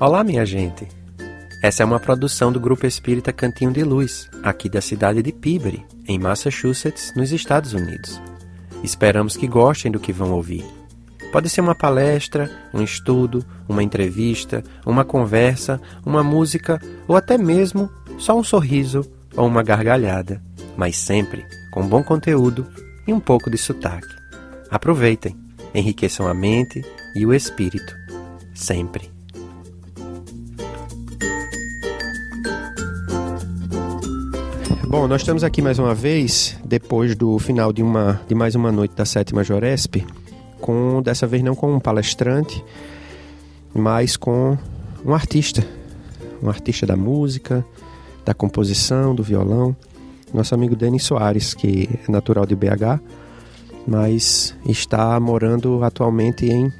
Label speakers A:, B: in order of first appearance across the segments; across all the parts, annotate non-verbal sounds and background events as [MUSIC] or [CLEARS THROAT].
A: Olá, minha gente! Essa é uma produção do Grupo Espírita Cantinho de Luz, aqui da cidade de Peabody, em Massachusetts, nos Estados Unidos. Esperamos que gostem do que vão ouvir. Pode ser uma palestra, um estudo, uma entrevista, uma conversa, uma música ou até mesmo só um sorriso ou uma gargalhada, mas sempre com bom conteúdo e um pouco de sotaque. Aproveitem, enriqueçam a mente e o espírito, sempre. Bom, nós estamos aqui mais uma vez, depois do final de, uma, de mais uma noite da sétima Joresp, com dessa vez não com um palestrante, mas com um artista, um artista da música, da composição, do violão, nosso amigo Denis Soares, que é natural de BH, mas está morando atualmente em,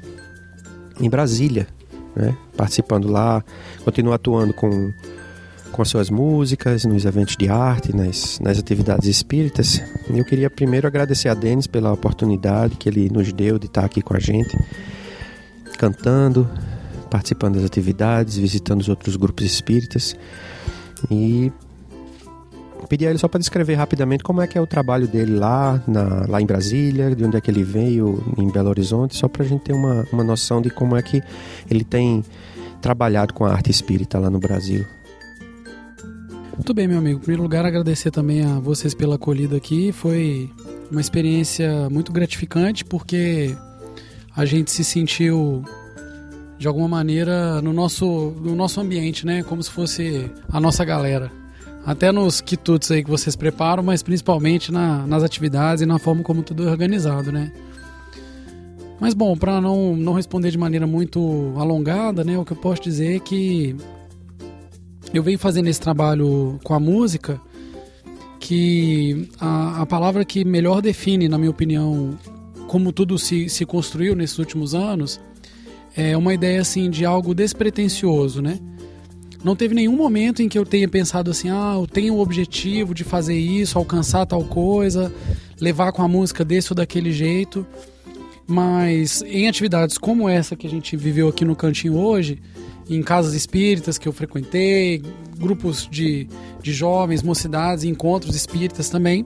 A: em Brasília, né? participando lá, continua atuando com com as suas músicas, nos eventos de arte, nas, nas atividades espíritas. Eu queria primeiro agradecer a Denis pela oportunidade que ele nos deu de estar aqui com a gente, cantando, participando das atividades, visitando os outros grupos espíritas. E pedir a ele só para descrever rapidamente como é que é o trabalho dele lá, na, lá em Brasília, de onde é que ele veio, em Belo Horizonte, só para a gente ter uma, uma noção de como é que ele tem trabalhado com a arte espírita lá no Brasil.
B: Muito bem, meu amigo. Em primeiro lugar, agradecer também a vocês pela acolhida aqui. Foi uma experiência muito gratificante porque a gente se sentiu de alguma maneira no nosso, no nosso ambiente, né? Como se fosse a nossa galera. Até nos quitutes aí que vocês preparam, mas principalmente na, nas atividades e na forma como tudo é organizado, né? Mas bom, para não, não responder de maneira muito alongada, né? O que eu posso dizer é que eu venho fazendo esse trabalho com a música que a, a palavra que melhor define, na minha opinião, como tudo se, se construiu nesses últimos anos é uma ideia assim de algo despretensioso, né? Não teve nenhum momento em que eu tenha pensado assim, ah, eu tenho o objetivo de fazer isso, alcançar tal coisa, levar com a música desse ou daquele jeito. Mas em atividades como essa que a gente viveu aqui no Cantinho hoje, em casas espíritas que eu frequentei, grupos de, de jovens, mocidades, encontros espíritas também.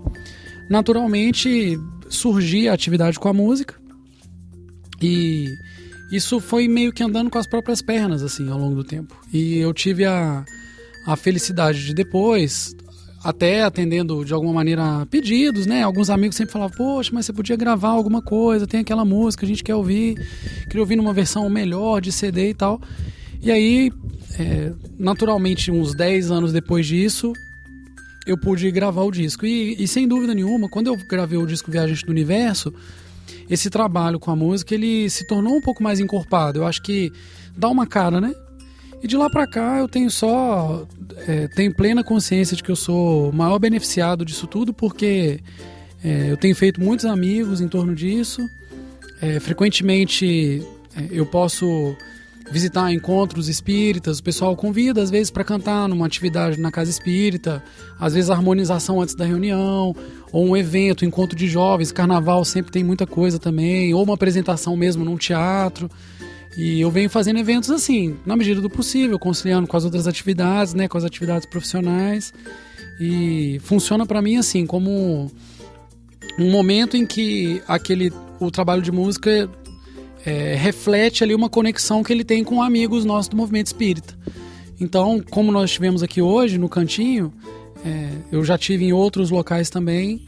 B: Naturalmente surgia a atividade com a música e isso foi meio que andando com as próprias pernas assim ao longo do tempo. E eu tive a, a felicidade de depois, até atendendo de alguma maneira pedidos, né? Alguns amigos sempre falavam, poxa, mas você podia gravar alguma coisa, tem aquela música, a gente quer ouvir, queria ouvir numa versão melhor de CD e tal. E aí, é, naturalmente, uns 10 anos depois disso, eu pude gravar o disco. E, e, sem dúvida nenhuma, quando eu gravei o disco Viajante do Universo, esse trabalho com a música ele se tornou um pouco mais encorpado. Eu acho que dá uma cara, né? E de lá para cá eu tenho só é, tenho plena consciência de que eu sou o maior beneficiado disso tudo porque é, eu tenho feito muitos amigos em torno disso. É, frequentemente é, eu posso visitar encontros espíritas, o pessoal convida às vezes para cantar numa atividade na casa espírita, às vezes harmonização antes da reunião, ou um evento, encontro de jovens, carnaval sempre tem muita coisa também, ou uma apresentação mesmo num teatro. E eu venho fazendo eventos assim, na medida do possível, conciliando com as outras atividades, né, com as atividades profissionais. E funciona para mim assim, como um momento em que aquele o trabalho de música é, reflete ali uma conexão que ele tem com amigos nossos do movimento espírita. Então, como nós tivemos aqui hoje no cantinho, é, eu já tive em outros locais também,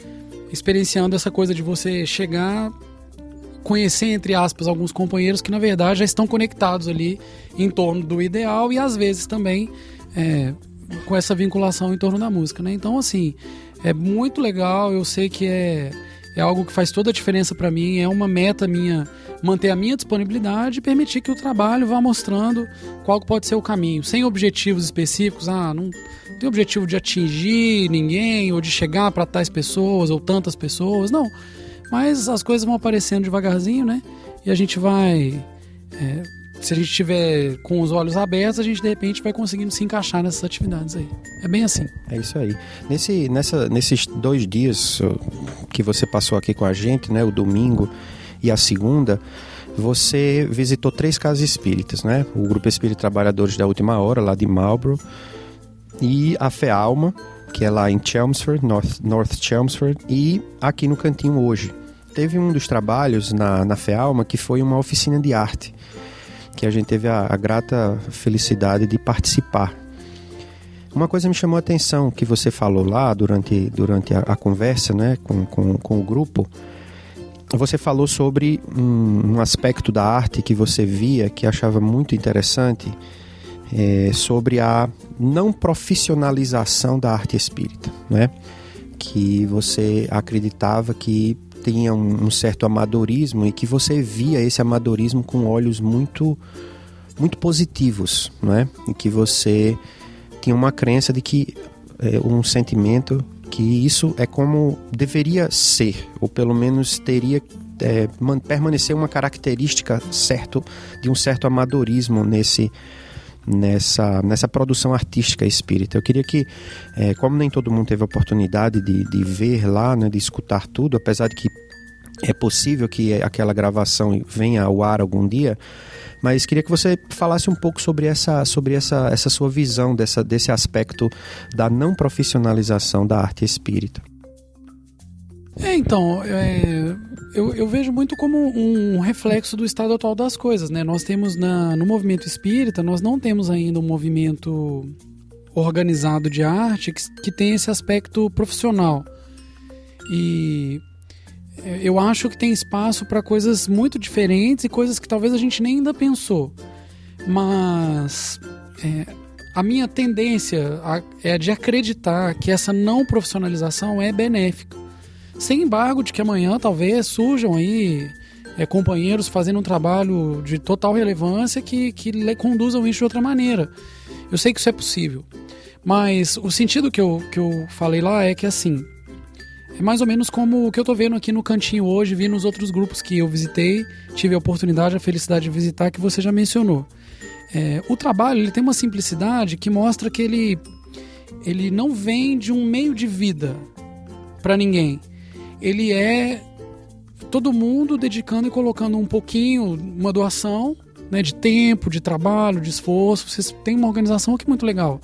B: experienciando essa coisa de você chegar, conhecer, entre aspas, alguns companheiros que na verdade já estão conectados ali em torno do ideal e às vezes também é, com essa vinculação em torno da música. Né? Então, assim, é muito legal, eu sei que é é algo que faz toda a diferença para mim, é uma meta minha manter a minha disponibilidade e permitir que o trabalho vá mostrando qual pode ser o caminho, sem objetivos específicos, ah, não tem objetivo de atingir ninguém ou de chegar para tais pessoas ou tantas pessoas, não. Mas as coisas vão aparecendo devagarzinho, né? E a gente vai é, se a gente estiver com os olhos abertos, a gente de repente vai conseguindo se encaixar nessas atividades aí. É bem assim.
A: É isso aí. Nesse, nessa, nesses dois dias que você passou aqui com a gente, né, o domingo e a segunda, você visitou três casas espíritas, né? O Grupo Espírita Trabalhadores da Última Hora, lá de Marlborough, e a Fé Alma, que é lá em Chelmsford, North, North Chelmsford, e aqui no Cantinho hoje. Teve um dos trabalhos na, na Fé Alma que foi uma oficina de arte, que a gente teve a, a grata felicidade de participar. Uma coisa me chamou a atenção que você falou lá durante, durante a, a conversa né, com, com, com o grupo, você falou sobre um, aspecto da arte que você via que achava muito interessante é, sobre a não profissionalização da arte espírita, né? Que você acreditava que tinha um, um certo amadorismo e que você via esse amadorismo com olhos muito muito positivos, né? E que você tinha uma crença de que é, um sentimento que isso é como deveria ser, ou pelo menos teria é, permanecer uma característica certo de um certo amadorismo nesse nessa, nessa produção artística espírita. Eu queria que, é, como nem todo mundo teve a oportunidade de, de ver lá, né, de escutar tudo, apesar de que é possível que aquela gravação venha ao ar algum dia, mas queria que você falasse um pouco sobre essa, sobre essa, essa sua visão dessa, desse aspecto da não profissionalização da arte espírita.
B: É, então, é, eu, eu, vejo muito como um reflexo do estado atual das coisas, né? Nós temos na, no movimento espírita, nós não temos ainda um movimento organizado de arte que, que tem esse aspecto profissional. E é, eu acho que tem espaço para coisas muito diferentes e coisas que talvez a gente nem ainda pensou. Mas é, a minha tendência é de acreditar que essa não profissionalização é benéfica. Sem embargo, de que amanhã talvez surjam aí é, companheiros fazendo um trabalho de total relevância que, que conduzam isso de outra maneira. Eu sei que isso é possível. Mas o sentido que eu, que eu falei lá é que assim. É mais ou menos como o que eu tô vendo aqui no cantinho hoje, vi nos outros grupos que eu visitei, tive a oportunidade, a felicidade de visitar, que você já mencionou. É, o trabalho ele tem uma simplicidade que mostra que ele, ele não vem de um meio de vida para ninguém ele é todo mundo dedicando e colocando um pouquinho, uma doação né, de tempo, de trabalho, de esforço. Vocês têm uma organização aqui muito legal.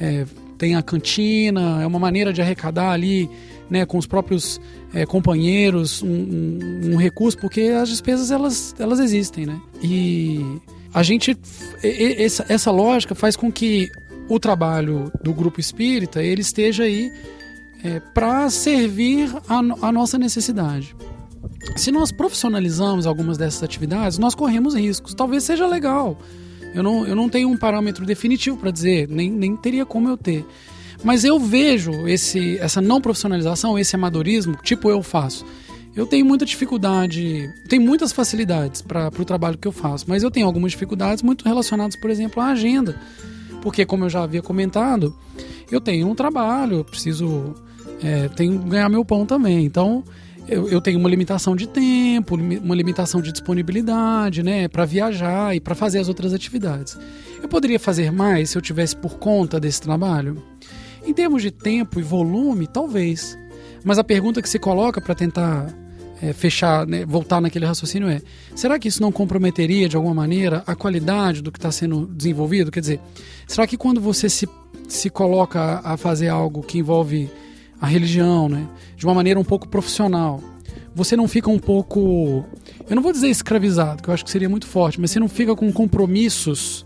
B: É, tem a cantina, é uma maneira de arrecadar ali né, com os próprios é, companheiros um, um, um, recurso, porque as despesas elas, elas existem. Né? E a gente, essa, essa lógica faz com que o trabalho do grupo espírita ele esteja aí é, para servir a, nossa necessidade. Se nós profissionalizamos algumas dessas atividades, nós corremos riscos. Talvez seja legal. Eu não, eu não tenho um parâmetro definitivo para dizer, nem, nem teria como eu ter. Mas eu vejo esse, essa não profissionalização, esse amadorismo, tipo eu faço. Eu tenho muita dificuldade, tenho muitas facilidades para o trabalho que eu faço, mas eu tenho algumas dificuldades muito relacionadas, por exemplo, à agenda. Porque, como eu já havia comentado, eu tenho um trabalho, eu preciso é, tenho que ganhar meu pão também. Então, eu, eu, tenho uma limitação de tempo, uma limitação de disponibilidade, né, para viajar e para fazer as outras atividades. Eu poderia fazer mais se eu tivesse por conta desse trabalho? Em termos de tempo e volume, talvez. Mas a pergunta que se coloca para tentar é, fechar, né, voltar naquele raciocínio é: será que isso não comprometeria de alguma maneira a qualidade do que está sendo desenvolvido? Quer dizer, será que quando você se, se coloca a fazer algo que envolve a religião, né? De uma maneira um pouco profissional. Você não fica um pouco, eu não vou dizer escravizado, que eu acho que seria muito forte, mas você não fica com compromissos.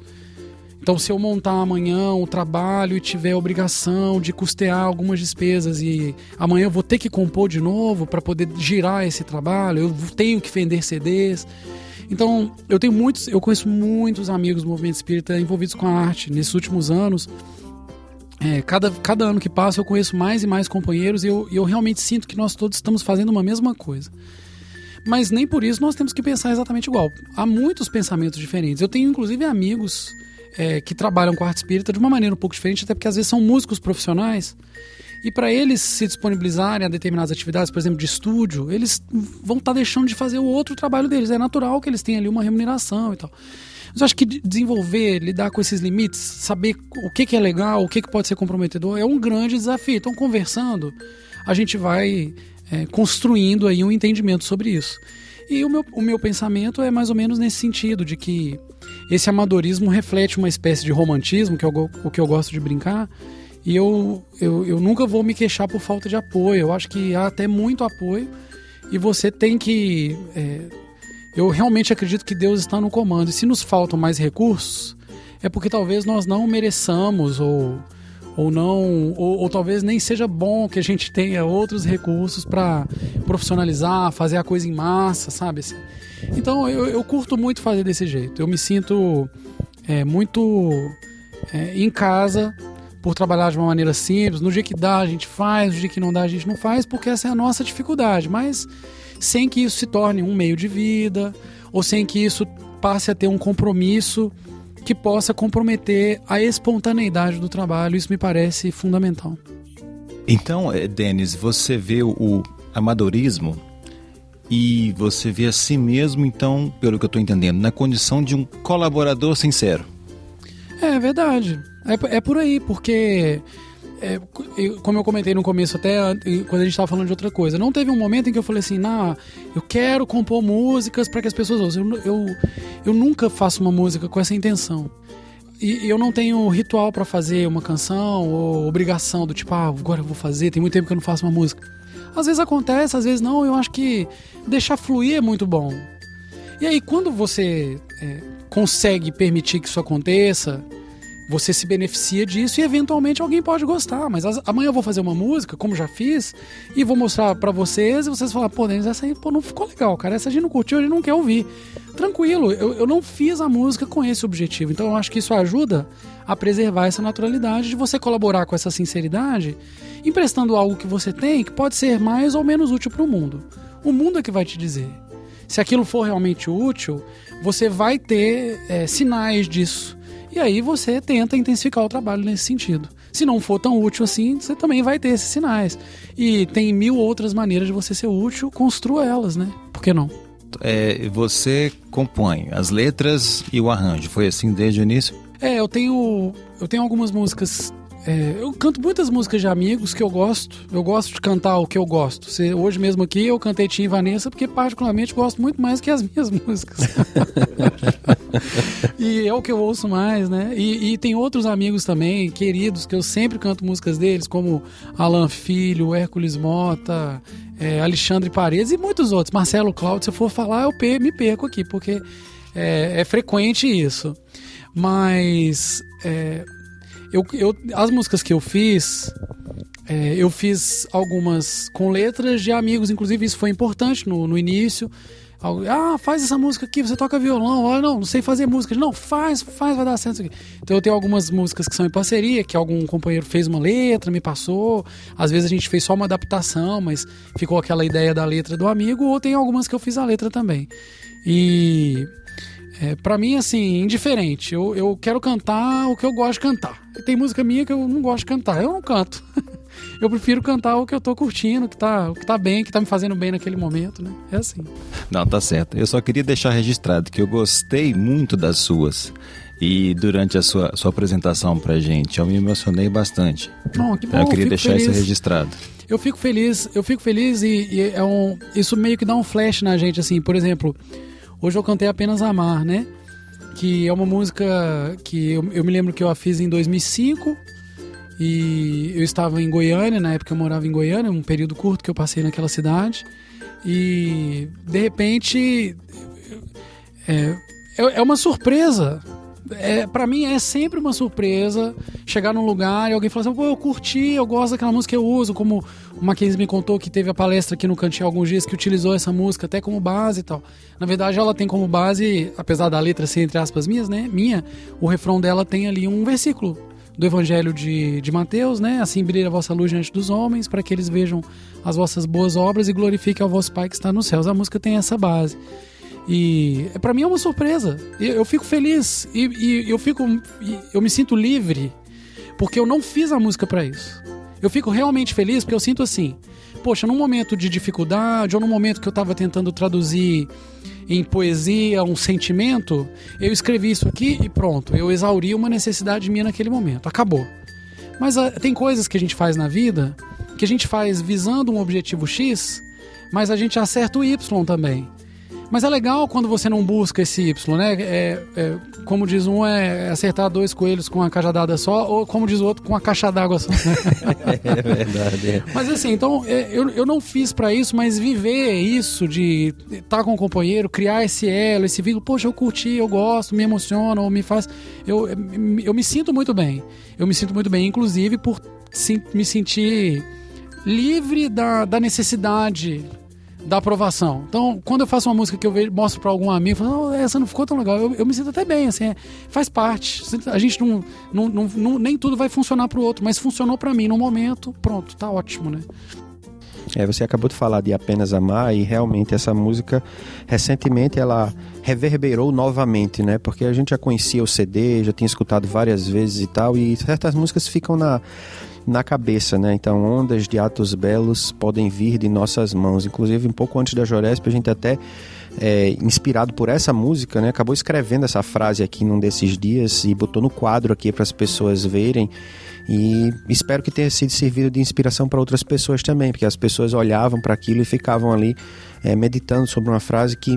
B: Então, se eu montar amanhã um trabalho e tiver a obrigação de custear algumas despesas e amanhã eu vou ter que compor de novo para poder girar esse trabalho, eu tenho que vender CDs. Então, eu tenho muitos, eu conheço muitos amigos do movimento espírita envolvidos com a arte nesses últimos anos é, cada, cada ano que passa eu conheço mais e mais companheiros e eu, eu realmente sinto que nós todos estamos fazendo uma mesma coisa. Mas nem por isso nós temos que pensar exatamente igual. Há muitos pensamentos diferentes. Eu tenho inclusive amigos é, que trabalham com arte espírita de uma maneira um pouco diferente, até porque às vezes são músicos profissionais. E para eles se disponibilizarem a determinadas atividades, por exemplo, de estúdio, eles vão estar tá deixando de fazer o outro trabalho deles. É natural que eles tenham ali uma remuneração e tal. Mas acho que desenvolver, lidar com esses limites, saber o que, que é legal, o que, que pode ser comprometedor, é um grande desafio. Então, conversando, a gente vai é, construindo aí um entendimento sobre isso. E o meu, o meu pensamento é mais ou menos nesse sentido, de que esse amadorismo reflete uma espécie de romantismo, que é o, o que eu gosto de brincar, e eu, eu, eu nunca vou me queixar por falta de apoio. Eu acho que há até muito apoio e você tem que. É, eu realmente acredito que Deus está no comando. E se nos faltam mais recursos, é porque talvez nós não mereçamos ou, ou não. Ou, ou talvez nem seja bom que a gente tenha outros recursos para profissionalizar, fazer a coisa em massa, sabe? Então eu, eu curto muito fazer desse jeito. Eu me sinto é, muito é, em casa por trabalhar de uma maneira simples. No dia que dá, a gente faz, no dia que não dá, a gente não faz, porque essa é a nossa dificuldade. Mas sem que isso se torne um meio de vida, ou sem que isso passe a ter um compromisso que possa comprometer a espontaneidade do trabalho. Isso me parece fundamental.
C: Então, eh, Denis, você vê o amadorismo e você vê a si mesmo, então, pelo que eu estou entendendo, na condição de um colaborador sincero.
B: É verdade. É, é por aí, porque é, como eu comentei no começo, até quando a gente estava falando de outra coisa, não teve um momento em que eu falei assim, nah, eu quero compor músicas para que as pessoas ouçam. Eu, eu, eu, nunca faço uma música com essa intenção. E, eu não tenho ritual para fazer uma canção ou obrigação do tipo, ah, agora eu vou fazer, tem muito tempo que eu não faço uma música. Às vezes acontece, às vezes não, eu acho que deixar fluir é muito bom. E aí, quando você é, consegue permitir que isso aconteça, você se beneficia disso e eventualmente alguém pode gostar. Mas amanhã eu vou fazer uma música, como já fiz, e vou mostrar para vocês e vocês falar, pô, Denis, essa aí pô, não ficou legal, cara. Essa a gente não curtiu, a gente não quer ouvir. Tranquilo, eu, eu não fiz a música com esse objetivo. Então eu acho que isso ajuda a preservar essa naturalidade de você colaborar com essa sinceridade, emprestando algo que você tem que pode ser mais ou menos útil para o mundo. O mundo é que vai te dizer. Se aquilo for realmente útil, você vai ter é, sinais disso. E aí você tenta intensificar o trabalho nesse sentido. Se não for tão útil assim, você também vai ter esses sinais. E tem mil outras maneiras de você ser útil, construa elas, né? Por que não?
C: É, você compõe as letras e o arranjo. Foi assim desde o início?
B: É, eu tenho, eu tenho algumas músicas é, eu canto muitas músicas de amigos que eu gosto. Eu gosto de cantar o que eu gosto. Hoje mesmo aqui eu cantei Tim e Vanessa porque particularmente gosto muito mais que as [LAUGHS] minhas músicas. e é o que eu ouço mais, né? E, e, tem outros amigos também, queridos, que eu sempre canto músicas deles, como Alan Filho, Hércules Mota, é, Alexandre Paredes e muitos outros. Marcelo Cláudio, se eu for falar, eu me perco aqui, porque é, é frequente isso. Mas é, eu, eu, as músicas que eu fiz, é, eu fiz algumas com letras de amigos, inclusive isso foi importante no, no início. Ah, faz essa música aqui, você toca violão. Ah, não, não sei fazer música. Não, faz, faz, vai dar certo. Então eu tenho algumas músicas que são em parceria, que algum companheiro fez uma letra, me passou. Às vezes a gente fez só uma adaptação, mas ficou aquela ideia da letra do amigo. Ou tem algumas que eu fiz a letra também. E é, para mim, assim, indiferente. Eu, eu quero cantar o que eu gosto de cantar. Tem música minha que eu não gosto de cantar. Eu não canto. [LAUGHS] eu prefiro cantar o que eu tô curtindo, que tá, o que tá bem, que tá me fazendo bem naquele momento, né? É assim.
C: Não, tá certo. Eu só queria deixar registrado que eu gostei muito das suas. E durante a sua, sua apresentação pra gente, eu me emocionei bastante.
B: Bom, que bom,
C: eu queria
B: eu
C: deixar
B: feliz.
C: isso registrado.
B: Eu fico feliz, eu fico feliz e, e é um, isso meio que dá um flash na gente, assim, por exemplo, Hoje eu cantei apenas Amar, né? Que é uma música que eu, eu me lembro que eu a fiz em 2005 e eu estava em Goiânia, na época eu morava em Goiânia, um período curto que eu passei naquela cidade. E de repente é, é, é uma surpresa é, para mim é sempre uma surpresa chegar num lugar e alguém falar assim, pô, eu curti, eu gosto daquela música que eu uso, como o Mackenzie me contou que teve a palestra aqui no Cantinho alguns dias que utilizou essa música até como base e tal. Na verdade, ela tem como base, apesar da letra ser entre aspas minhas, né, minha, o refrão dela tem ali um versículo do Evangelho de, de Mateus, né? Assim brilha a vossa luz diante dos homens, para que eles vejam as vossas boas obras e glorifiquem ao vosso Pai que está nos céus. A música tem essa base. E para mim é uma surpresa. Eu fico feliz e, e eu fico, eu me sinto livre porque eu não fiz a música para isso. Eu fico realmente feliz porque eu sinto assim, poxa, num momento de dificuldade ou num momento que eu estava tentando traduzir em poesia um sentimento, eu escrevi isso aqui e pronto, eu exauri uma necessidade minha naquele momento, acabou. Mas uh, tem coisas que a gente faz na vida que a gente faz visando um objetivo X, mas a gente acerta o Y também. Mas é legal quando você não busca esse Y, né? É, é, como diz um, é acertar dois coelhos com uma cajadada só, ou como diz o outro, com uma caixa d'água só. Né? [LAUGHS]
A: é verdade. É.
B: Mas assim, então, é, eu, eu não fiz para isso, mas viver isso de estar tá com o um companheiro, criar esse elo, esse vínculo, poxa, eu curti, eu gosto, me emociona, ou me faz. Eu, eu me sinto muito bem. Eu me sinto muito bem, inclusive, por me sentir livre da, da necessidade da aprovação. Então, quando eu faço uma música que eu vejo, mostro para algum amigo, falo, oh, essa não ficou tão legal, eu, eu me sinto até bem, assim, é, faz parte. A gente não, não, não, não nem tudo vai funcionar para o outro, mas funcionou para mim no momento, pronto, tá ótimo, né?
A: É, você acabou de falar de Apenas Amar e realmente essa música, recentemente ela reverberou novamente, né? Porque a gente já conhecia o CD, já tinha escutado várias vezes e tal, e certas músicas ficam na, na cabeça, né? Então, ondas de atos belos podem vir de nossas mãos. Inclusive, um pouco antes da Joresp, a gente até, é, inspirado por essa música, né? Acabou escrevendo essa frase aqui num desses dias e botou no quadro aqui para as pessoas verem. E espero que tenha sido servido de inspiração para outras pessoas também, porque as pessoas olhavam para aquilo e ficavam ali é, meditando sobre uma frase que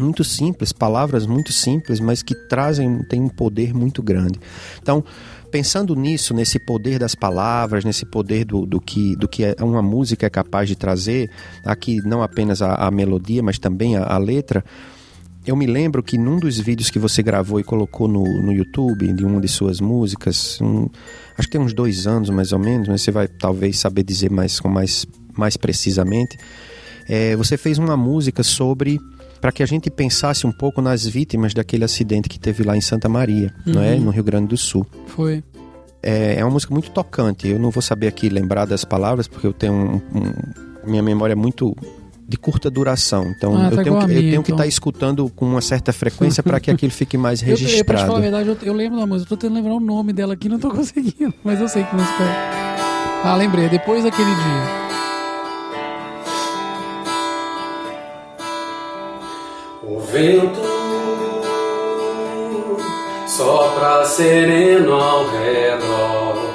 A: muito simples, palavras muito simples, mas que trazem tem um poder muito grande. Então, pensando nisso, nesse poder das palavras, nesse poder do, do, que, do que uma música é capaz de trazer, aqui não apenas a, a melodia, mas também a, a, letra, eu me lembro que num dos vídeos que você gravou e colocou no, no YouTube, de uma de suas músicas, um, acho que tem uns dois anos mais ou menos, mas você vai talvez saber dizer mais, com mais, mais precisamente, é, você fez uma música sobre para que a gente pensasse um pouco nas vítimas daquele acidente que teve lá em Santa Maria, uhum. não é? no Rio Grande do Sul.
B: Foi.
A: É, é uma música muito tocante. Eu não vou saber aqui lembrar das palavras, porque eu tenho um, um, minha memória é muito de curta duração. Então ah, eu, tá tenho que, minha, eu tenho então. que estar tá escutando com uma certa frequência para que aquilo fique mais [LAUGHS] registrado. Eu, eu,
B: pra falar a verdade, eu, eu, lembro da música, eu tô tentando lembrar o nome dela aqui, não tô [LAUGHS] conseguindo, mas eu sei que música é. Ah, lembrei, depois daquele dia.
D: Vento sopra sereno ao redor.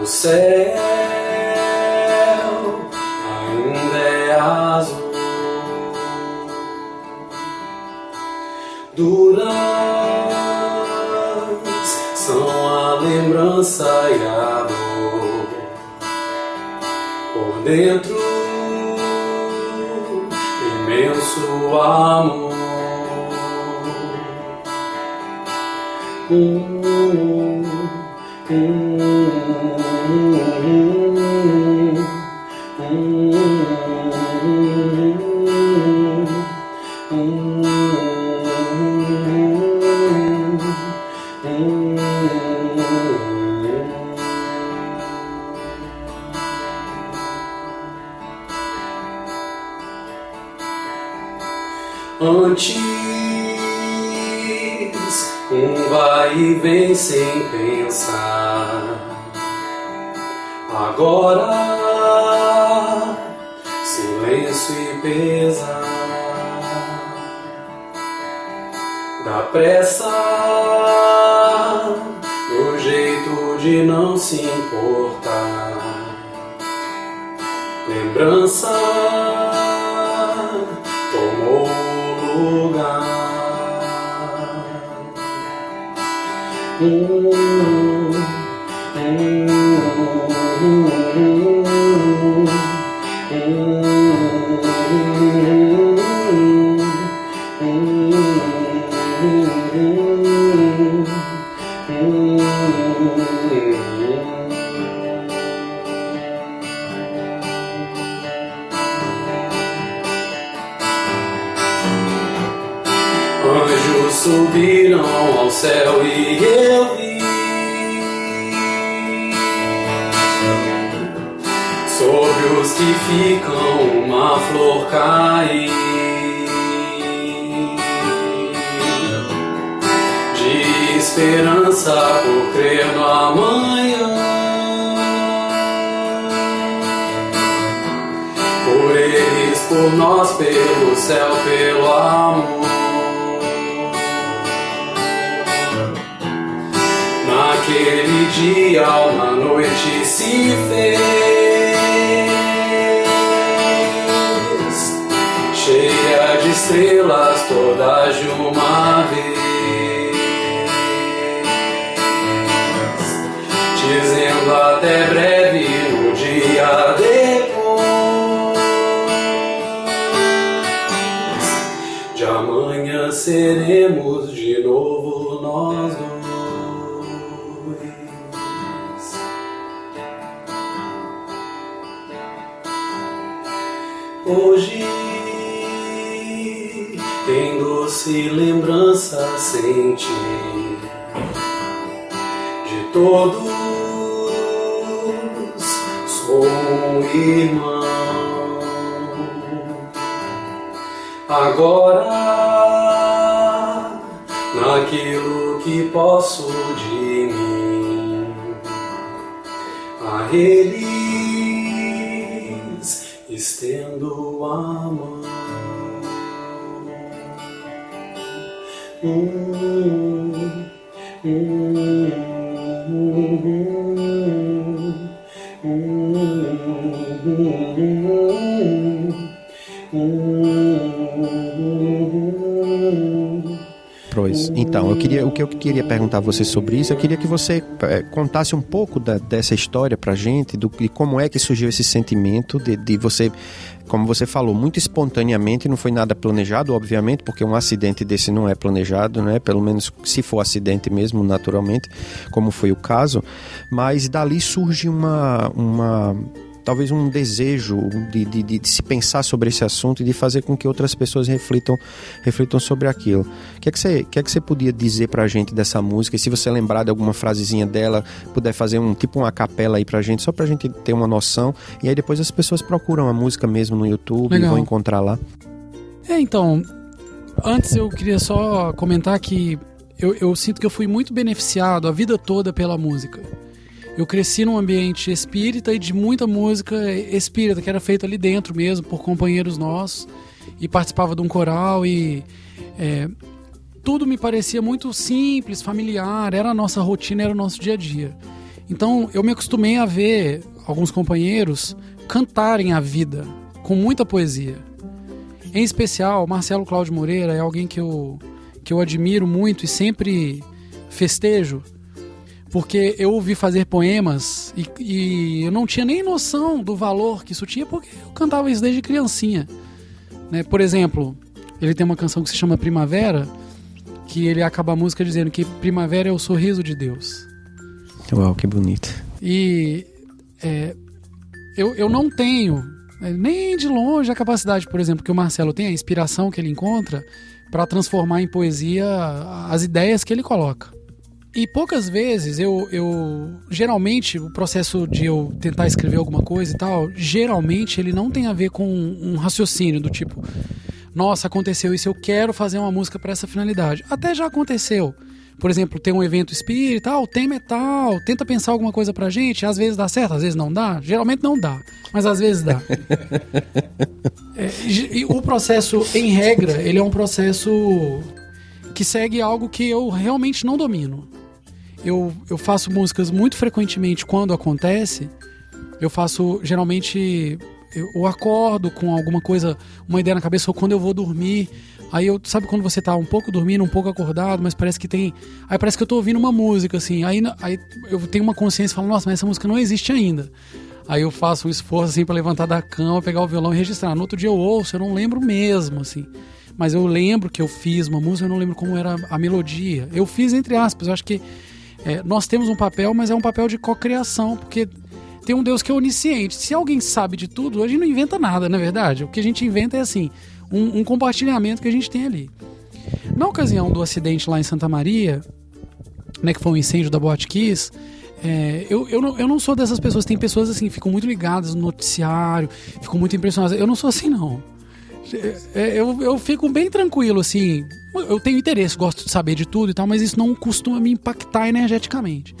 D: O céu ainda é azul. Duras são a lembrança e a dor. Por dentro imenso amor. E vem sem pensar. Agora, silêncio e pesar. Da pressa, do jeito de não se importar. Lembrança Anjos por nós, pelo céu, pelo amor. Naquele dia, uma noite se fez estrelas todas de uma vez. Senti de todos. Sou irmão. Agora, naquilo que posso de mim, a eles estendo a
A: Então, eu queria, o que eu queria perguntar a você sobre isso, eu queria que você é, contasse um pouco da, dessa história pra gente, do, de como é que surgiu esse sentimento de, de você, como você falou, muito espontaneamente, não foi nada planejado, obviamente, porque um acidente desse não é planejado, né? Pelo menos se for acidente mesmo, naturalmente, como foi o caso, mas dali surge uma, uma talvez um desejo de, de, de, se pensar sobre esse assunto e de fazer com que outras pessoas reflitam, reflitam sobre aquilo. O que é que você, que é que você podia dizer pra gente dessa música? E se você lembrar de alguma frasezinha dela, puder fazer um tipo uma capela aí pra gente, só pra gente ter uma noção. E aí depois as pessoas procuram a música mesmo no YouTube
B: Legal.
A: e vão encontrar lá.
B: É, então, antes eu queria só comentar que eu, eu sinto que eu fui muito beneficiado a vida toda pela música. Eu cresci num ambiente espírita e de muita música espírita, que era feita ali dentro mesmo, por companheiros nossos, e participava de um coral e. é, tudo me parecia muito simples, familiar, era a nossa rotina, era o nosso dia a dia. Então eu me acostumei a ver alguns companheiros cantarem a vida com muita poesia. Em especial, Marcelo Cláudio Moreira é alguém que eu, que eu admiro muito e sempre festejo, porque eu ouvi fazer poemas e, e eu não tinha nem noção do valor que isso tinha, porque eu cantava isso desde criancinha. Né? Por exemplo, ele tem uma canção que se chama Primavera, que ele acaba a música dizendo que primavera é o sorriso de Deus.
A: Uau, que bonito.
B: E é, eu, eu não tenho é, nem de longe a capacidade, por exemplo, que o Marcelo tem, a inspiração que ele encontra para transformar em poesia as ideias que ele coloca. E poucas vezes eu, eu. Geralmente, o processo de eu tentar escrever alguma coisa e tal, geralmente ele não tem a ver com um raciocínio do tipo, nossa, aconteceu isso, eu quero fazer uma música para essa finalidade. Até já aconteceu. Por exemplo, tem um evento espírita, ah, o tema é tal, tenta pensar alguma coisa pra gente, às vezes dá certo, às vezes não dá. Geralmente não dá, mas às vezes dá. [LAUGHS] É, e o processo, em regra, ele é um processo que segue algo que eu realmente não domino. Eu, eu faço músicas muito frequentemente quando acontece. Eu faço, geralmente, eu, acordo com alguma coisa, uma ideia na cabeça, ou quando eu vou dormir. Aí eu, sabe quando você tá um pouco dormindo, um pouco acordado, mas parece que tem. Aí parece que eu tô ouvindo uma música, assim. Aí, aí eu tenho uma consciência e falo, nossa, mas essa música não existe ainda. Aí eu faço um esforço, assim, pra levantar da cama, pegar o violão e registrar. No outro dia eu ouço, eu não lembro mesmo, assim. Mas eu lembro que eu fiz uma música, eu não lembro como era a melodia. Eu fiz entre aspas, eu acho que é, nós temos um papel, mas é um papel de cocriação, porque tem um Deus que é onisciente. Se alguém sabe de tudo, a gente não inventa nada, na é verdade. O que a gente inventa é assim, um, um compartilhamento que a gente tem ali. Na ocasião do acidente lá em Santa Maria, né, que foi um incêndio da Boate Kiss, é, eu, eu, não, eu não sou dessas pessoas. Tem pessoas assim, que ficam muito ligadas no noticiário, ficam muito impressionadas. Eu não sou assim, não. É, eu, eu fico bem tranquilo, assim. Eu tenho interesse, gosto de saber de tudo e tal, mas isso não costuma me impactar energeticamente.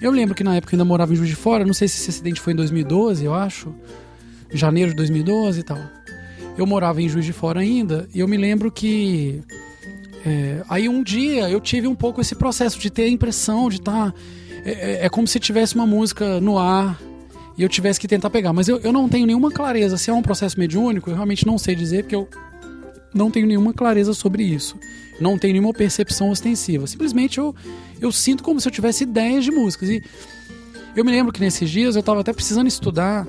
B: Eu lembro que na época eu ainda morava em Juiz de Fora, não sei se esse acidente foi em 2012, eu acho. Janeiro de 2012 e tal. Eu morava em Juiz de Fora ainda, e eu me lembro que. é, aí um dia eu tive um pouco esse processo de ter a impressão de estar. é, é- é como se tivesse uma música no ar e eu tivesse que tentar pegar. Mas eu, eu não tenho nenhuma clareza se é um processo mediúnico, eu realmente não sei dizer, porque eu não tenho nenhuma clareza sobre isso. Não tenho nenhuma percepção ostensiva. Simplesmente eu, eu sinto como se eu tivesse ideias de músicas. E eu me lembro que nesses dias eu estava até precisando estudar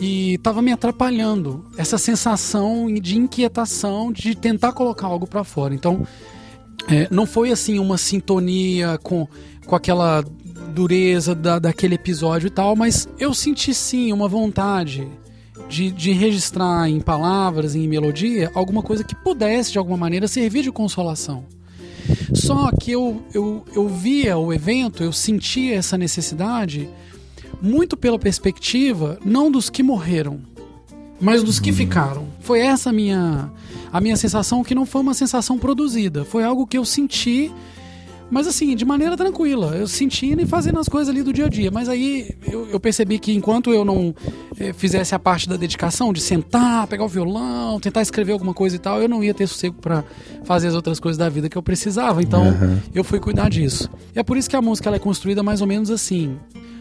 B: e estava me atrapalhando essa sensação de inquietação de tentar colocar algo para fora. Então, é, não foi assim uma sintonia com, com aquela dureza da, daquele episódio e tal, mas eu senti sim uma vontade de, de registrar em palavras, em melodia, alguma coisa que pudesse de alguma maneira servir de consolação. Só que eu, eu, eu via o evento, eu sentia essa necessidade muito pela perspectiva não dos que morreram, mas dos que ficaram. Foi essa minha a minha sensação que não foi uma sensação produzida, foi algo que eu senti mas assim, de maneira tranquila, eu sentindo e fazendo as coisas ali do dia a dia. Mas aí eu, eu percebi que enquanto eu não eh, fizesse a parte da dedicação, de sentar, pegar o violão, tentar escrever alguma coisa e tal, eu não ia ter sossego para fazer as outras coisas da vida que eu precisava. Então uhum. eu fui cuidar disso. E é por isso que a música ela é construída mais ou menos assim.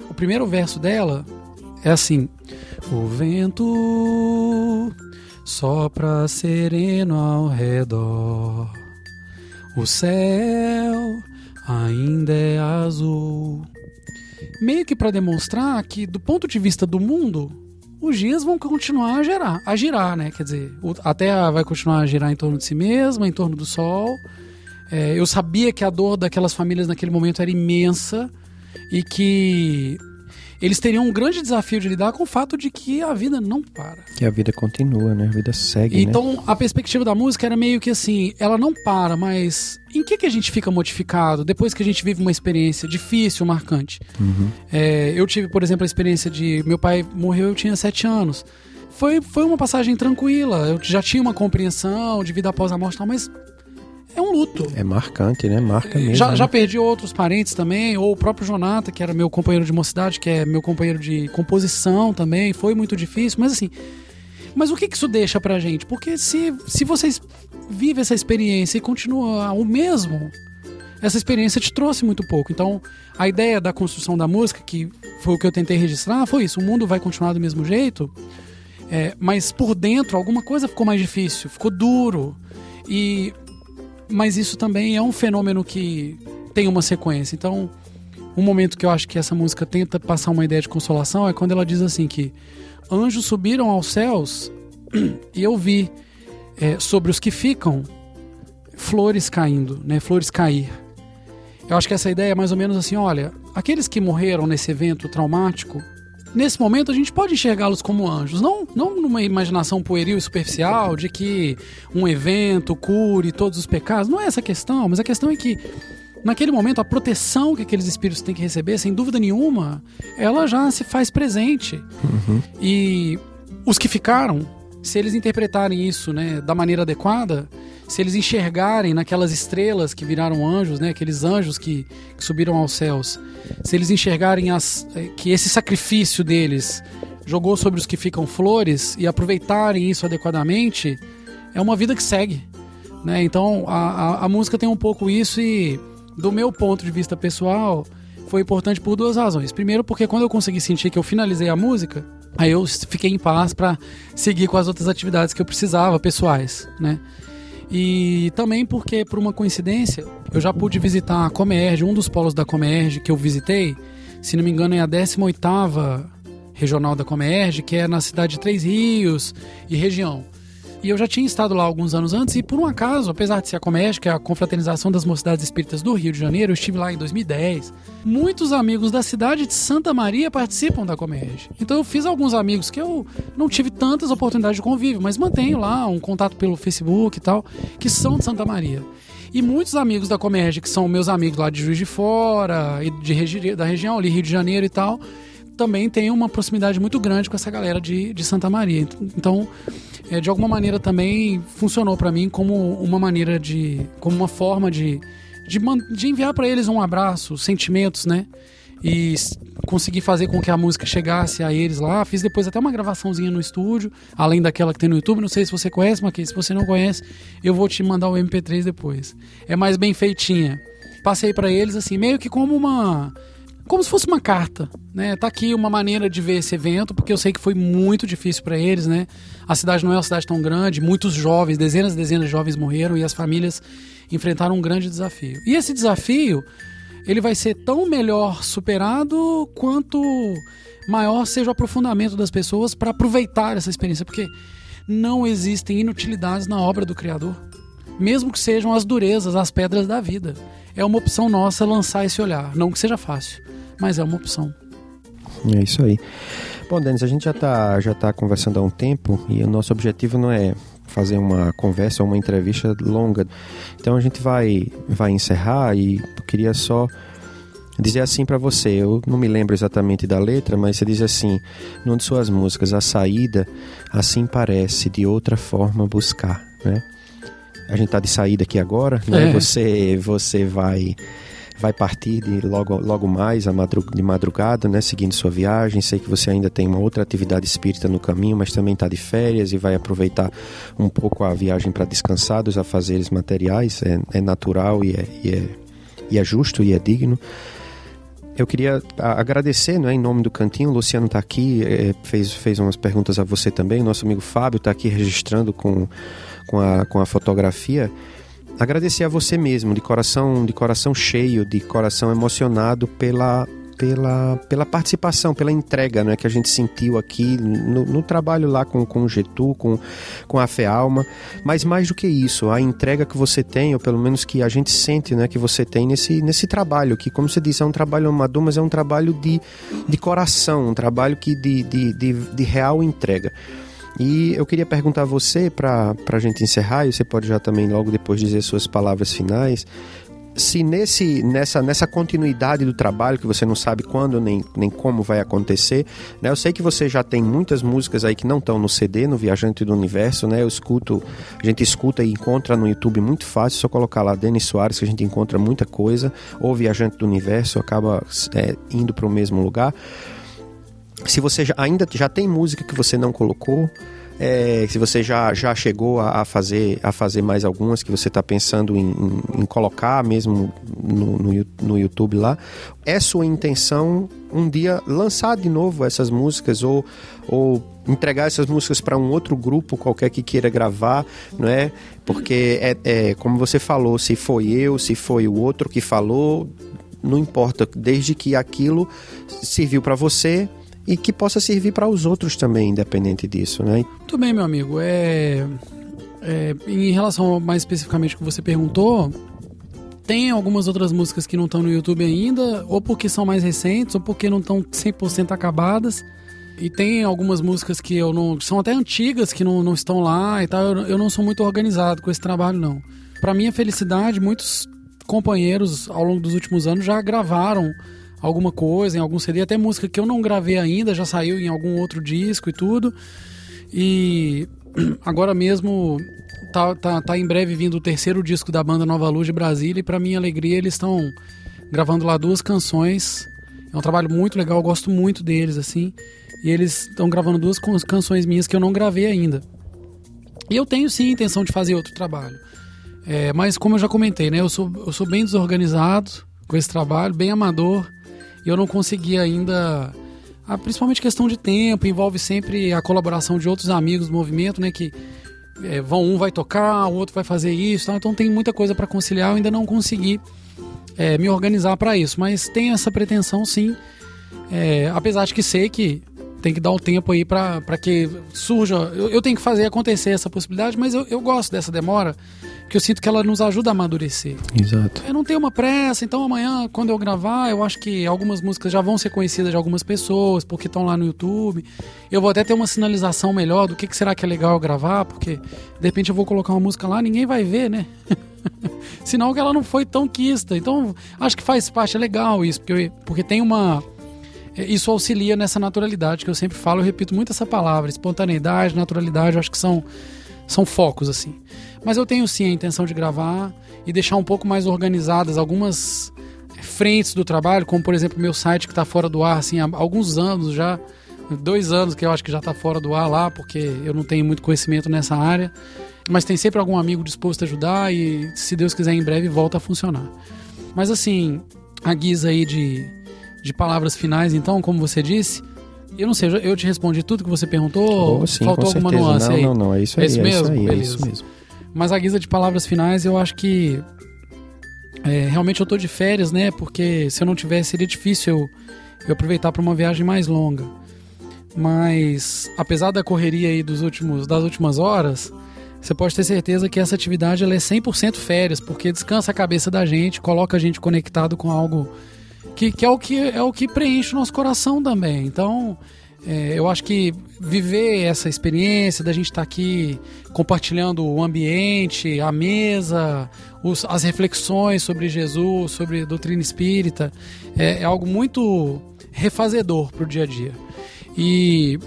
B: O primeiro verso dela é assim: O vento sopra sereno ao redor. O céu ainda é azul. Meio que para demonstrar que, do ponto de vista do mundo, os dias vão continuar a girar, a girar, né? Quer dizer, a Terra vai continuar a girar em torno de si mesma, em torno do Sol. É, eu sabia que a dor daquelas famílias naquele momento era imensa e que eles teriam um grande desafio de lidar com o fato de que a vida não para.
A: Que a vida continua, né? A vida segue.
B: Né? Então, né? a perspectiva da música era meio que assim: ela não para, mas em que, que a gente fica modificado depois que a gente vive uma experiência difícil, marcante? Uhum. É, eu tive, por exemplo, a experiência de. Meu pai morreu, eu tinha sete anos. Foi, foi uma passagem tranquila, eu já tinha uma compreensão de vida após a morte, mas é um luto.
A: É marcante, né? Marca mesmo.
B: Já,
A: né?
B: já perdi outros parentes também, ou o próprio Jonathan, que era meu companheiro de mocidade, que é meu companheiro de composição também, foi muito difícil, mas assim. Mas o que, que isso deixa pra gente? Porque se, se vocês vivem essa experiência e continua o mesmo, essa experiência te trouxe muito pouco. Então, a ideia da construção da música, que foi o que eu tentei registrar, foi isso: o mundo vai continuar do mesmo jeito, é, mas por dentro alguma coisa ficou mais difícil, ficou duro. E mas isso também é um fenômeno que tem uma sequência. Então, um momento que eu acho que essa música tenta passar uma ideia de consolação é quando ela diz assim que anjos subiram aos céus [CLEARS THROAT] e eu vi é, sobre os que ficam flores caindo, né, flores cair. Eu acho que essa ideia é mais ou menos assim, olha, aqueles que morreram nesse evento traumático, nesse momento a gente pode enxergá-los como anjos, não, não numa imaginação pueril e superficial de que um evento cure todos os pecados, não é essa a questão, mas a questão é que naquele momento a proteção que aqueles espíritos têm que receber, sem dúvida nenhuma, ela já se faz presente. Uhum. E os que ficaram, se eles interpretarem isso né, da maneira adequada, se eles enxergarem naquelas estrelas que viraram anjos, né, aqueles anjos que, que subiram aos céus, se eles enxergarem as, eh, que esse sacrifício deles jogou sobre os que ficam flores e aproveitarem isso adequadamente, é uma vida que segue. Né? Então a, a, a música tem um pouco isso e, do meu ponto de vista pessoal, foi importante por duas razões. Primeiro, porque quando eu consegui sentir que eu finalizei a música, aí eu fiquei em paz para seguir com as outras atividades que eu precisava, pessoais, né? E também porque, por uma coincidência, eu já pude visitar a Comerge, um dos polos da Comerge que eu visitei, se não me engano é a 18ª regional da Comerge, que é na cidade de Três Rios e região. E eu já tinha estado lá alguns anos antes, e por um acaso, apesar de ser a Comércio, que é a Confraternização das Mocidades Espíritas do Rio de Janeiro, eu estive lá em 2010. Muitos amigos da cidade de Santa Maria participam da Comércio. Então eu fiz alguns amigos que eu não tive tantas oportunidades de convívio, mas mantenho lá um contato pelo Facebook e tal, que são de Santa Maria. E muitos amigos da Comércio, que são meus amigos lá de Juiz de Fora, e de da região ali, Rio de Janeiro e tal, também tem uma proximidade muito grande com essa galera de, de Santa Maria. Então, é, de alguma maneira também funcionou para mim como uma maneira de. como uma forma de, de, de enviar para eles um abraço, sentimentos, né? E conseguir fazer com que a música chegasse a eles lá. Fiz depois até uma gravaçãozinha no estúdio, além daquela que tem no YouTube. Não sei se você conhece, mas se você não conhece, eu vou te mandar o MP3 depois. É mais bem feitinha. Passei para eles assim, meio que como uma como se fosse uma carta, né? Tá aqui uma maneira de ver esse evento, porque eu sei que foi muito difícil para eles, né? A cidade não é uma cidade tão grande, muitos jovens, dezenas e dezenas de jovens morreram e as famílias enfrentaram um grande desafio. E esse desafio, ele vai ser tão melhor superado quanto maior seja o aprofundamento das pessoas para aproveitar essa experiência, porque não existem inutilidades na obra do Criador, mesmo que sejam as durezas, as pedras da vida. É uma opção nossa lançar esse olhar, não que seja fácil mas é uma opção.
A: É isso aí. Bom, Denis, a gente já está já tá conversando há um tempo e o nosso objetivo não é fazer uma conversa ou uma entrevista longa. Então a gente vai, vai encerrar e eu queria só dizer assim para você. Eu não me lembro exatamente da letra, mas você diz assim: numa de suas músicas, a saída assim parece, de outra forma buscar, né? A gente tá de saída aqui agora, né? É. Você, você vai vai partir de logo, logo mais de madrugada, né, seguindo sua viagem. Sei que você ainda tem uma outra atividade espírita no caminho, mas também está de férias e vai aproveitar um pouco a viagem para descansar dos afazeres materiais. É, é natural e é, e, é, e é justo e é digno. Eu queria agradecer, né, em nome do Cantinho. O Luciano está aqui, é, fez, fez umas perguntas a você também. Nosso amigo Fábio está aqui registrando com, com, a, com a fotografia agradecer a você mesmo, de coração, de coração cheio, de coração emocionado pela pela, pela participação, pela entrega né, que a gente sentiu aqui no, no, trabalho lá com, com o Getu, com, com a FEALMA, mas mais do que isso, a entrega que você tem, ou pelo menos que a gente sente né, que você tem nesse, nesse trabalho, que como você disse, é um trabalho amador, mas é um trabalho de, de coração, um trabalho que de, de, de, de real entrega. E eu queria perguntar a você, para a gente encerrar, e você pode já também logo depois dizer suas palavras finais, se nesse, nessa, nessa continuidade do trabalho, que você não sabe quando nem, nem como vai acontecer, né? Eu sei que você já tem muitas músicas aí que não estão no CD, no Viajante do Universo, né? Eu escuto, a gente escuta e encontra no YouTube muito fácil, só colocar lá Denis Soares que a gente encontra muita coisa, ou Viajante do Universo, acaba é, indo para o mesmo lugar. Se você já, ainda já tem música que você não colocou, é, se você já, já chegou a, a, fazer, a fazer mais algumas que você está pensando em, em, em, colocar mesmo no, no, no, YouTube lá, é sua intenção um dia lançar de novo essas músicas ou, ou entregar essas músicas para um outro grupo qualquer que queira gravar, não é? Porque é, é como você falou, se foi eu, se foi o outro que falou, não importa, desde que aquilo serviu para você e que possa servir para os outros também, independente disso, né?
B: Muito bem, meu amigo. É, é, em relação mais especificamente que você perguntou, tem algumas outras músicas que não estão no YouTube ainda, ou porque são mais recentes, ou porque não estão 100% acabadas. E tem algumas músicas que eu não. são até antigas que não, não estão lá e tal. Eu, eu não sou muito organizado com esse trabalho, não. Para minha felicidade, muitos companheiros ao longo dos últimos anos já gravaram alguma coisa, em algum CD, até música que eu não gravei ainda, já saiu em algum outro disco e tudo. E [CLEARS THROAT] agora mesmo tá, tá, tá em breve vindo o terceiro disco da banda Nova Luz de Brasília e para minha alegria eles estão gravando lá duas canções. É um trabalho muito legal, eu gosto muito deles assim. E eles estão gravando duas canções minhas que eu não gravei ainda. E eu tenho sim a intenção de fazer outro trabalho. É, mas como eu já comentei, né, eu sou, eu sou bem desorganizado com esse trabalho, bem amador e eu não consegui ainda ah, principalmente questão de tempo, envolve sempre a colaboração de outros amigos do movimento, né? Que é, vão um vai tocar, o outro vai fazer isso, tá? então tem muita coisa para conciliar. Eu ainda não consegui é, me organizar para isso, mas tem essa pretensão sim. É, apesar de que sei que tem que dar o um tempo aí para que surja. Eu, eu, tenho que fazer acontecer essa possibilidade, mas eu, eu gosto dessa demora que eu sinto que ela nos ajuda a amadurecer.
A: Exato.
B: Eu não tenho uma pressa, então amanhã, quando eu gravar, eu acho que algumas músicas já vão ser conhecidas de algumas pessoas, porque estão lá no YouTube. Eu vou até ter uma sinalização melhor do que, que será que é legal eu gravar, porque de repente eu vou colocar uma música lá, ninguém vai ver, né? [LAUGHS] Sinal que ela não foi tão quista. Então, acho que faz parte, é legal isso, porque, porque tem uma. Isso auxilia nessa naturalidade que eu sempre falo, eu repito muito essa palavra, espontaneidade, naturalidade, eu acho que são, são focos, assim. Mas eu tenho sim a intenção de gravar e deixar um pouco mais organizadas algumas frentes do trabalho, como por exemplo meu site que está fora do ar assim, há alguns anos já, dois anos que eu acho que já está fora do ar lá, porque eu não tenho muito conhecimento nessa área. Mas tem sempre algum amigo disposto a ajudar e, se Deus quiser, em breve volta a funcionar. Mas assim, a guisa aí de, de palavras finais, então, como você disse. Eu não sei, eu te respondi tudo que você perguntou.
A: Oh, sim,
B: faltou alguma
A: certeza.
B: nuance
A: não,
B: aí?
A: Não, não, é isso aí.
B: É isso mesmo?
A: É isso, aí, é isso mesmo.
B: Mas a guisa de palavras finais, eu acho que é, realmente eu tô de férias, né? Porque se eu não tivesse, seria difícil eu, eu aproveitar para uma viagem mais longa. Mas apesar da correria aí dos últimos, das últimas horas, você pode ter certeza que essa atividade ela é 100% férias, porque descansa a cabeça da gente, coloca a gente conectado com algo que, que, é, o que é o que preenche o nosso coração também. Então, é, eu acho que viver essa experiência da gente estar aqui compartilhando o ambiente, a mesa, os, as reflexões sobre Jesus, sobre doutrina espírita, é, é algo muito refazedor para o dia a dia. E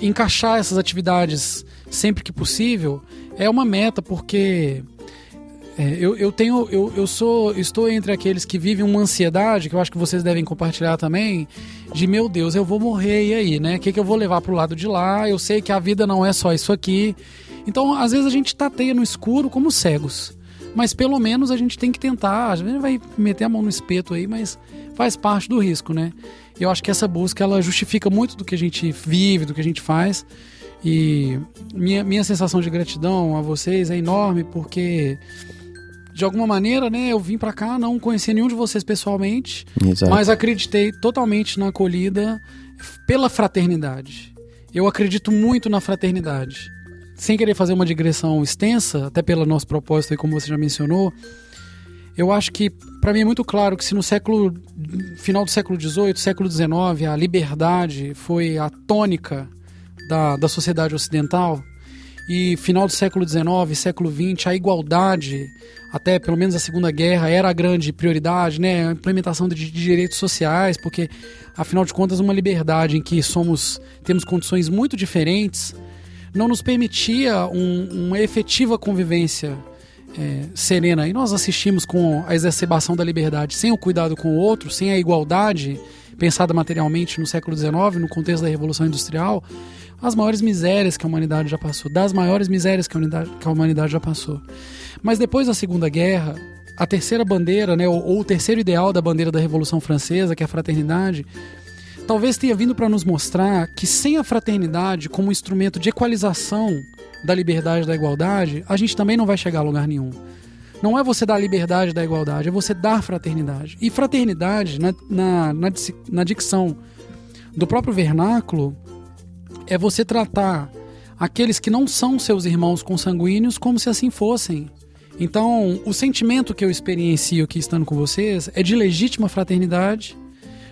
B: encaixar essas atividades sempre que possível é uma meta, porque é, eu, eu tenho. Eu, eu sou. Estou entre aqueles que vivem uma ansiedade, que eu acho que vocês devem compartilhar também, de meu Deus, eu vou morrer e aí, né? O que, que eu vou levar pro lado de lá? Eu sei que a vida não é só isso aqui. Então, às vezes, a gente tateia no escuro como cegos. Mas pelo menos a gente tem que tentar. Às vezes vai meter a mão no espeto aí, mas faz parte do risco, né? Eu acho que essa busca ela justifica muito do que a gente vive, do que a gente faz. E minha, minha sensação de gratidão a vocês é enorme porque de alguma maneira, né, eu vim para cá, não conheci nenhum de vocês pessoalmente,
A: Exato.
B: mas acreditei totalmente na acolhida pela fraternidade. Eu acredito muito na fraternidade. Sem querer fazer uma digressão extensa, até pelo nosso propósito, aí, como você já mencionou, eu acho que para mim é muito claro que se no século final do século XVIII, século XIX, a liberdade foi a tônica da, da sociedade ocidental e final do século XIX, século XX, a igualdade, até pelo menos a Segunda Guerra, era a grande prioridade, né? A implementação de, de direitos sociais, porque afinal de contas uma liberdade em que somos temos condições muito diferentes não nos permitia um, uma efetiva convivência é, serena. E nós assistimos com a exacerbação da liberdade sem o cuidado com o outro, sem a igualdade pensada materialmente no século XIX, no contexto da Revolução Industrial, as maiores misérias que a humanidade já passou, das maiores misérias que a, unidade, que a humanidade já passou. Mas depois da Segunda Guerra, a terceira bandeira, né, ou, ou o terceiro ideal da bandeira da Revolução Francesa, que é a fraternidade, talvez tenha vindo para nos mostrar que sem a fraternidade como instrumento de equalização da liberdade e da igualdade, a gente também não vai chegar a lugar nenhum. Não é você dar liberdade da igualdade, é você dar fraternidade. E fraternidade, na, na, na, na dicção do próprio vernáculo, é você tratar aqueles que não são seus irmãos consanguíneos como se assim fossem. Então, o sentimento que eu experiencio aqui estando com vocês é de legítima fraternidade,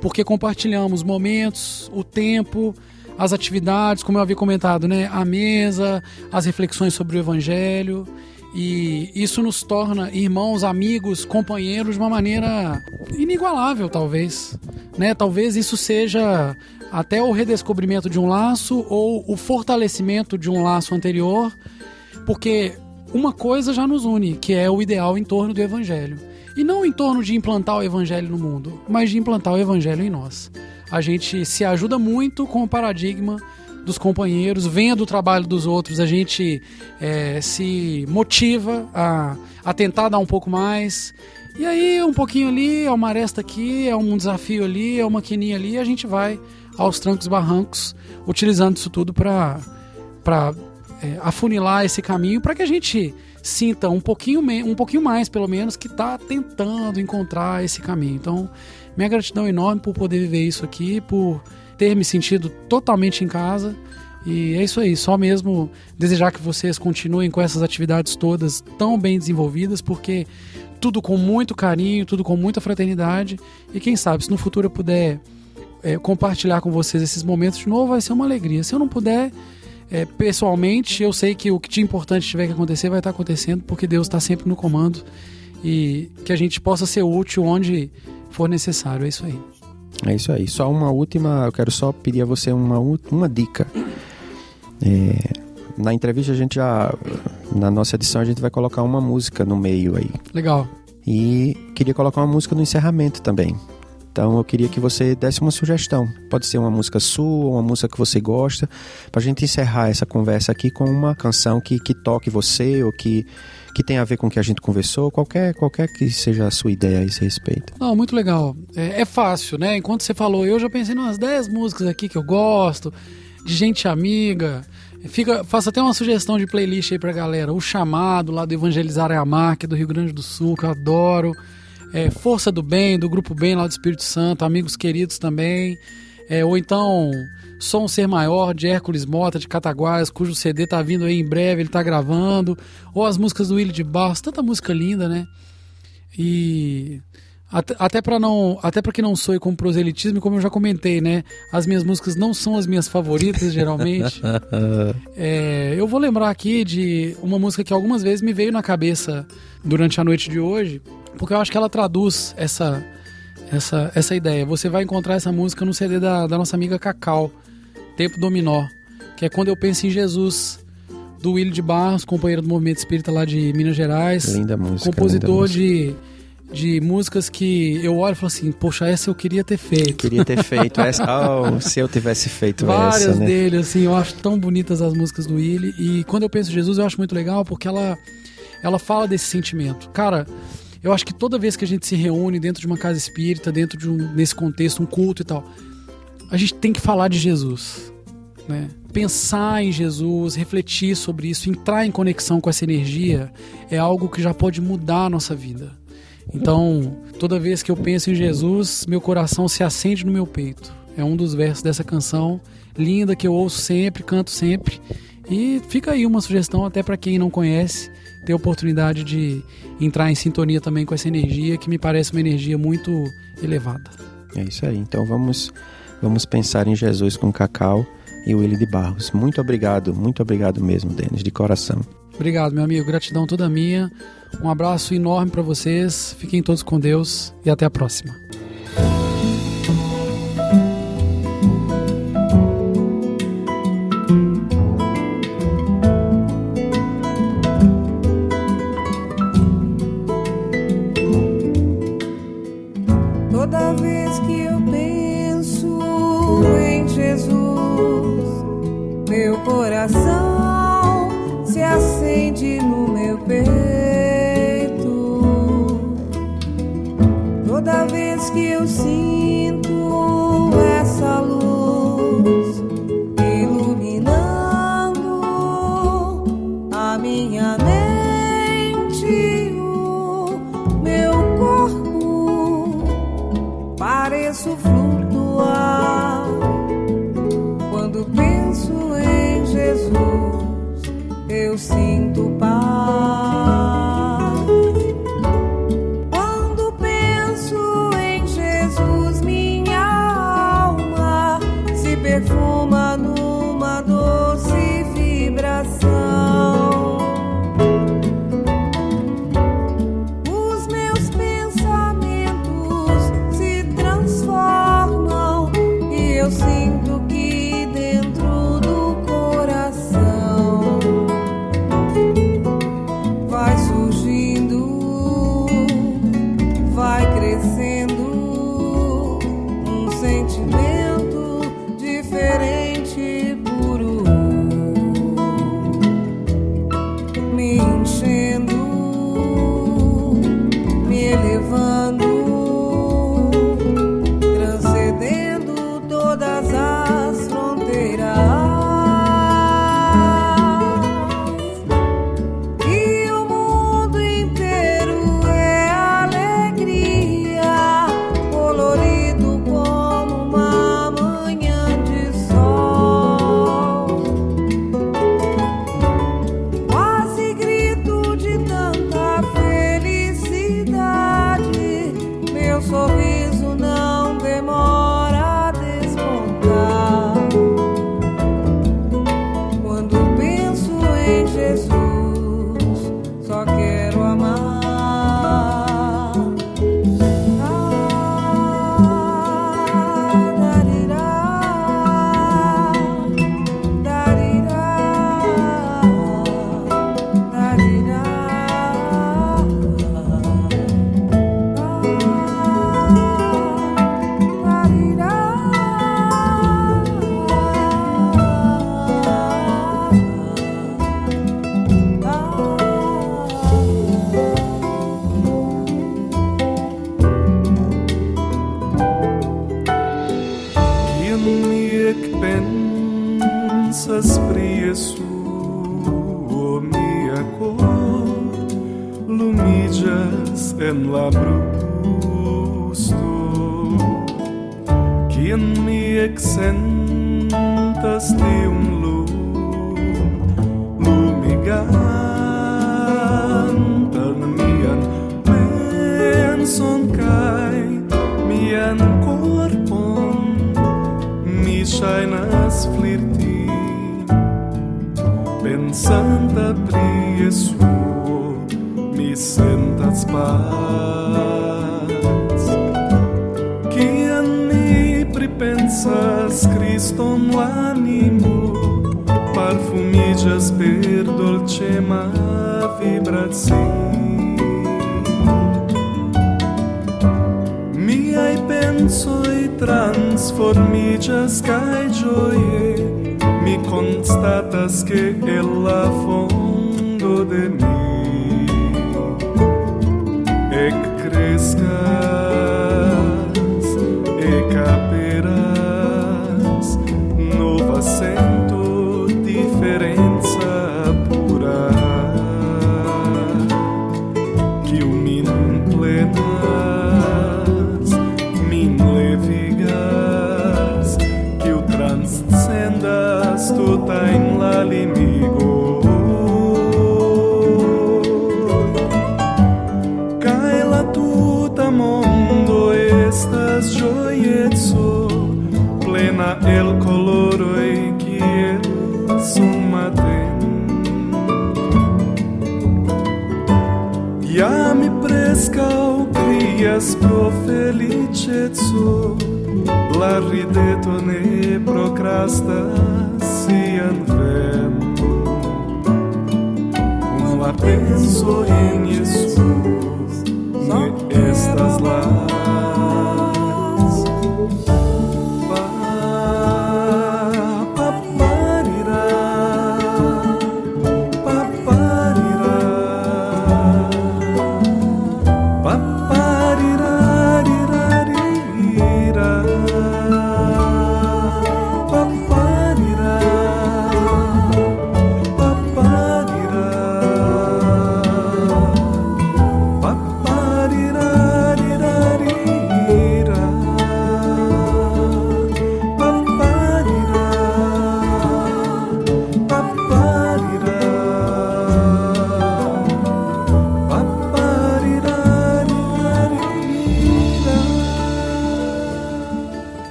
B: porque compartilhamos momentos, o tempo, as atividades, como eu havia comentado, né? A mesa, as reflexões sobre o evangelho. E isso nos torna irmãos, amigos, companheiros de uma maneira inigualável, talvez. Né? Talvez isso seja até o redescobrimento de um laço ou o fortalecimento de um laço anterior, porque uma coisa já nos une, que é o ideal em torno do evangelho. E não em torno de implantar o evangelho no mundo, mas de implantar o evangelho em nós. A gente se ajuda muito com o paradigma dos companheiros, venha do trabalho dos outros, a gente é, se motiva a, a tentar dar um pouco mais. E aí, um pouquinho ali, é uma aresta aqui, é um desafio ali, é uma quininha ali, a gente vai aos trancos barrancos, utilizando isso tudo para é, afunilar esse caminho para que a gente sinta um pouquinho, um pouquinho mais, pelo menos, que está tentando encontrar esse caminho. Então, minha gratidão enorme por poder viver isso aqui, por ter me sentido totalmente em casa. E é isso aí, só mesmo desejar que vocês continuem com essas atividades todas tão bem desenvolvidas, porque tudo com muito carinho, tudo com muita fraternidade. E quem sabe, se no futuro eu puder é, compartilhar com vocês esses momentos de novo, vai ser uma alegria. Se eu não puder, é, pessoalmente, eu sei que o que de importante tiver que acontecer vai estar acontecendo, porque Deus está sempre no comando e que a gente possa ser útil onde for necessário. É isso aí.
A: É isso aí. Só uma última, eu quero só pedir a você uma, uma dica. É, na entrevista a gente já, na nossa edição a gente vai colocar uma música no meio aí.
B: Legal.
A: E queria colocar uma música no encerramento também. Então eu queria que você desse uma sugestão. Pode ser uma música sua, uma música que você gosta, para a gente encerrar essa conversa aqui com uma canção que, que toque você ou que, que tenha a ver com o que a gente conversou, qualquer, qualquer que seja a sua ideia a esse respeito.
B: Não, muito legal. É, é fácil, né? Enquanto você falou, eu já pensei em umas 10 músicas aqui que eu gosto, de gente amiga. Fica, faço até uma sugestão de playlist aí pra galera. O Chamado, lá do Evangelizar é Amar, que é do Rio Grande do Sul, que eu adoro é, Força do Bem, do Grupo Bem lá do Espírito Santo, Amigos Queridos também. É, ou então Som Ser Maior, de Hércules Mota, de Cataguás, cujo CD tá vindo aí em breve, ele tá gravando. Ou as músicas do Willi de Barros, tanta música linda, né? E até, até para não, até para que não soe como proselitismo, como eu já comentei, né? As minhas músicas não são as minhas favoritas geralmente. [LAUGHS] é, eu vou lembrar aqui de uma música que algumas vezes me veio na cabeça durante a noite de hoje, porque eu acho que ela traduz essa essa essa ideia. Você vai encontrar essa música no CD da, da nossa amiga Cacau, Tempo Dominó, que é quando eu penso em Jesus do Willi de Barros, companheiro do movimento espírita lá de Minas Gerais.
A: Linda música.
B: Compositor
A: linda
B: de de músicas que eu olho e falo assim, poxa, essa eu queria ter feito.
A: Queria ter feito [LAUGHS] essa. Oh, se eu tivesse feito
B: Várias
A: essa, né?
B: dele, assim, eu acho tão bonitas as músicas do Willie. E quando eu penso em Jesus, eu acho muito legal porque ela, ela fala desse sentimento. Cara, eu acho que toda vez que a gente se reúne dentro de uma casa espírita, dentro de um, nesse contexto, um culto e tal, a gente tem que falar de Jesus. Né? Pensar em Jesus, refletir sobre isso, entrar em conexão com essa energia é algo que já pode mudar a nossa vida. Então, toda vez que eu penso em Jesus, meu coração se acende no meu peito. É um dos versos dessa canção linda que eu ouço sempre, canto sempre. E fica aí uma sugestão até para quem não conhece, ter a oportunidade de entrar em sintonia também com essa energia, que me parece uma energia muito elevada.
A: É isso aí. Então vamos vamos pensar em Jesus com Cacau e o Willi de Barros. Muito obrigado, muito obrigado mesmo, Denis, de coração.
B: Obrigado, meu amigo. Gratidão toda minha. Um abraço enorme para vocês. Fiquem todos com Deus e até a próxima.
E: Peito. Toda vez que eu sinto essa luz iluminando a minha mente, o meu corpo, pareço flutuar. Quando penso em Jesus, eu sinto paz.
F: vibrazion Miai pensoi transformigas cae gioie Mi constatas che ella fon crias pro felicezzo La rideto ne procrastas sian vento. Con la penso en Jesus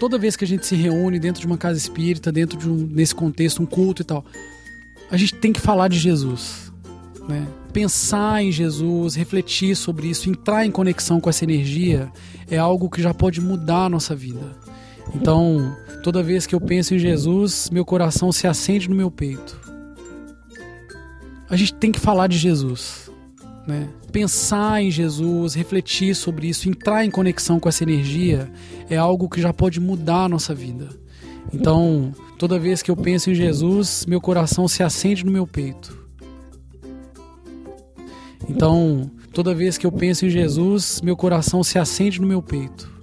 B: toda vez que a gente se reúne dentro de uma casa espírita, dentro de um nesse contexto, um culto e tal, a gente tem que falar de Jesus, né? Pensar em Jesus, refletir sobre isso, entrar em conexão com essa energia é algo que já pode mudar a nossa vida. Então, toda vez que eu penso em Jesus, meu coração se acende no meu peito. A gente tem que falar de Jesus, né? Pensar em Jesus, refletir sobre isso, entrar em conexão com essa energia é algo que já pode mudar a nossa vida. Então, toda vez que eu penso em Jesus, meu coração se acende no meu peito. Então, toda vez que eu penso em Jesus, meu coração se acende no meu peito.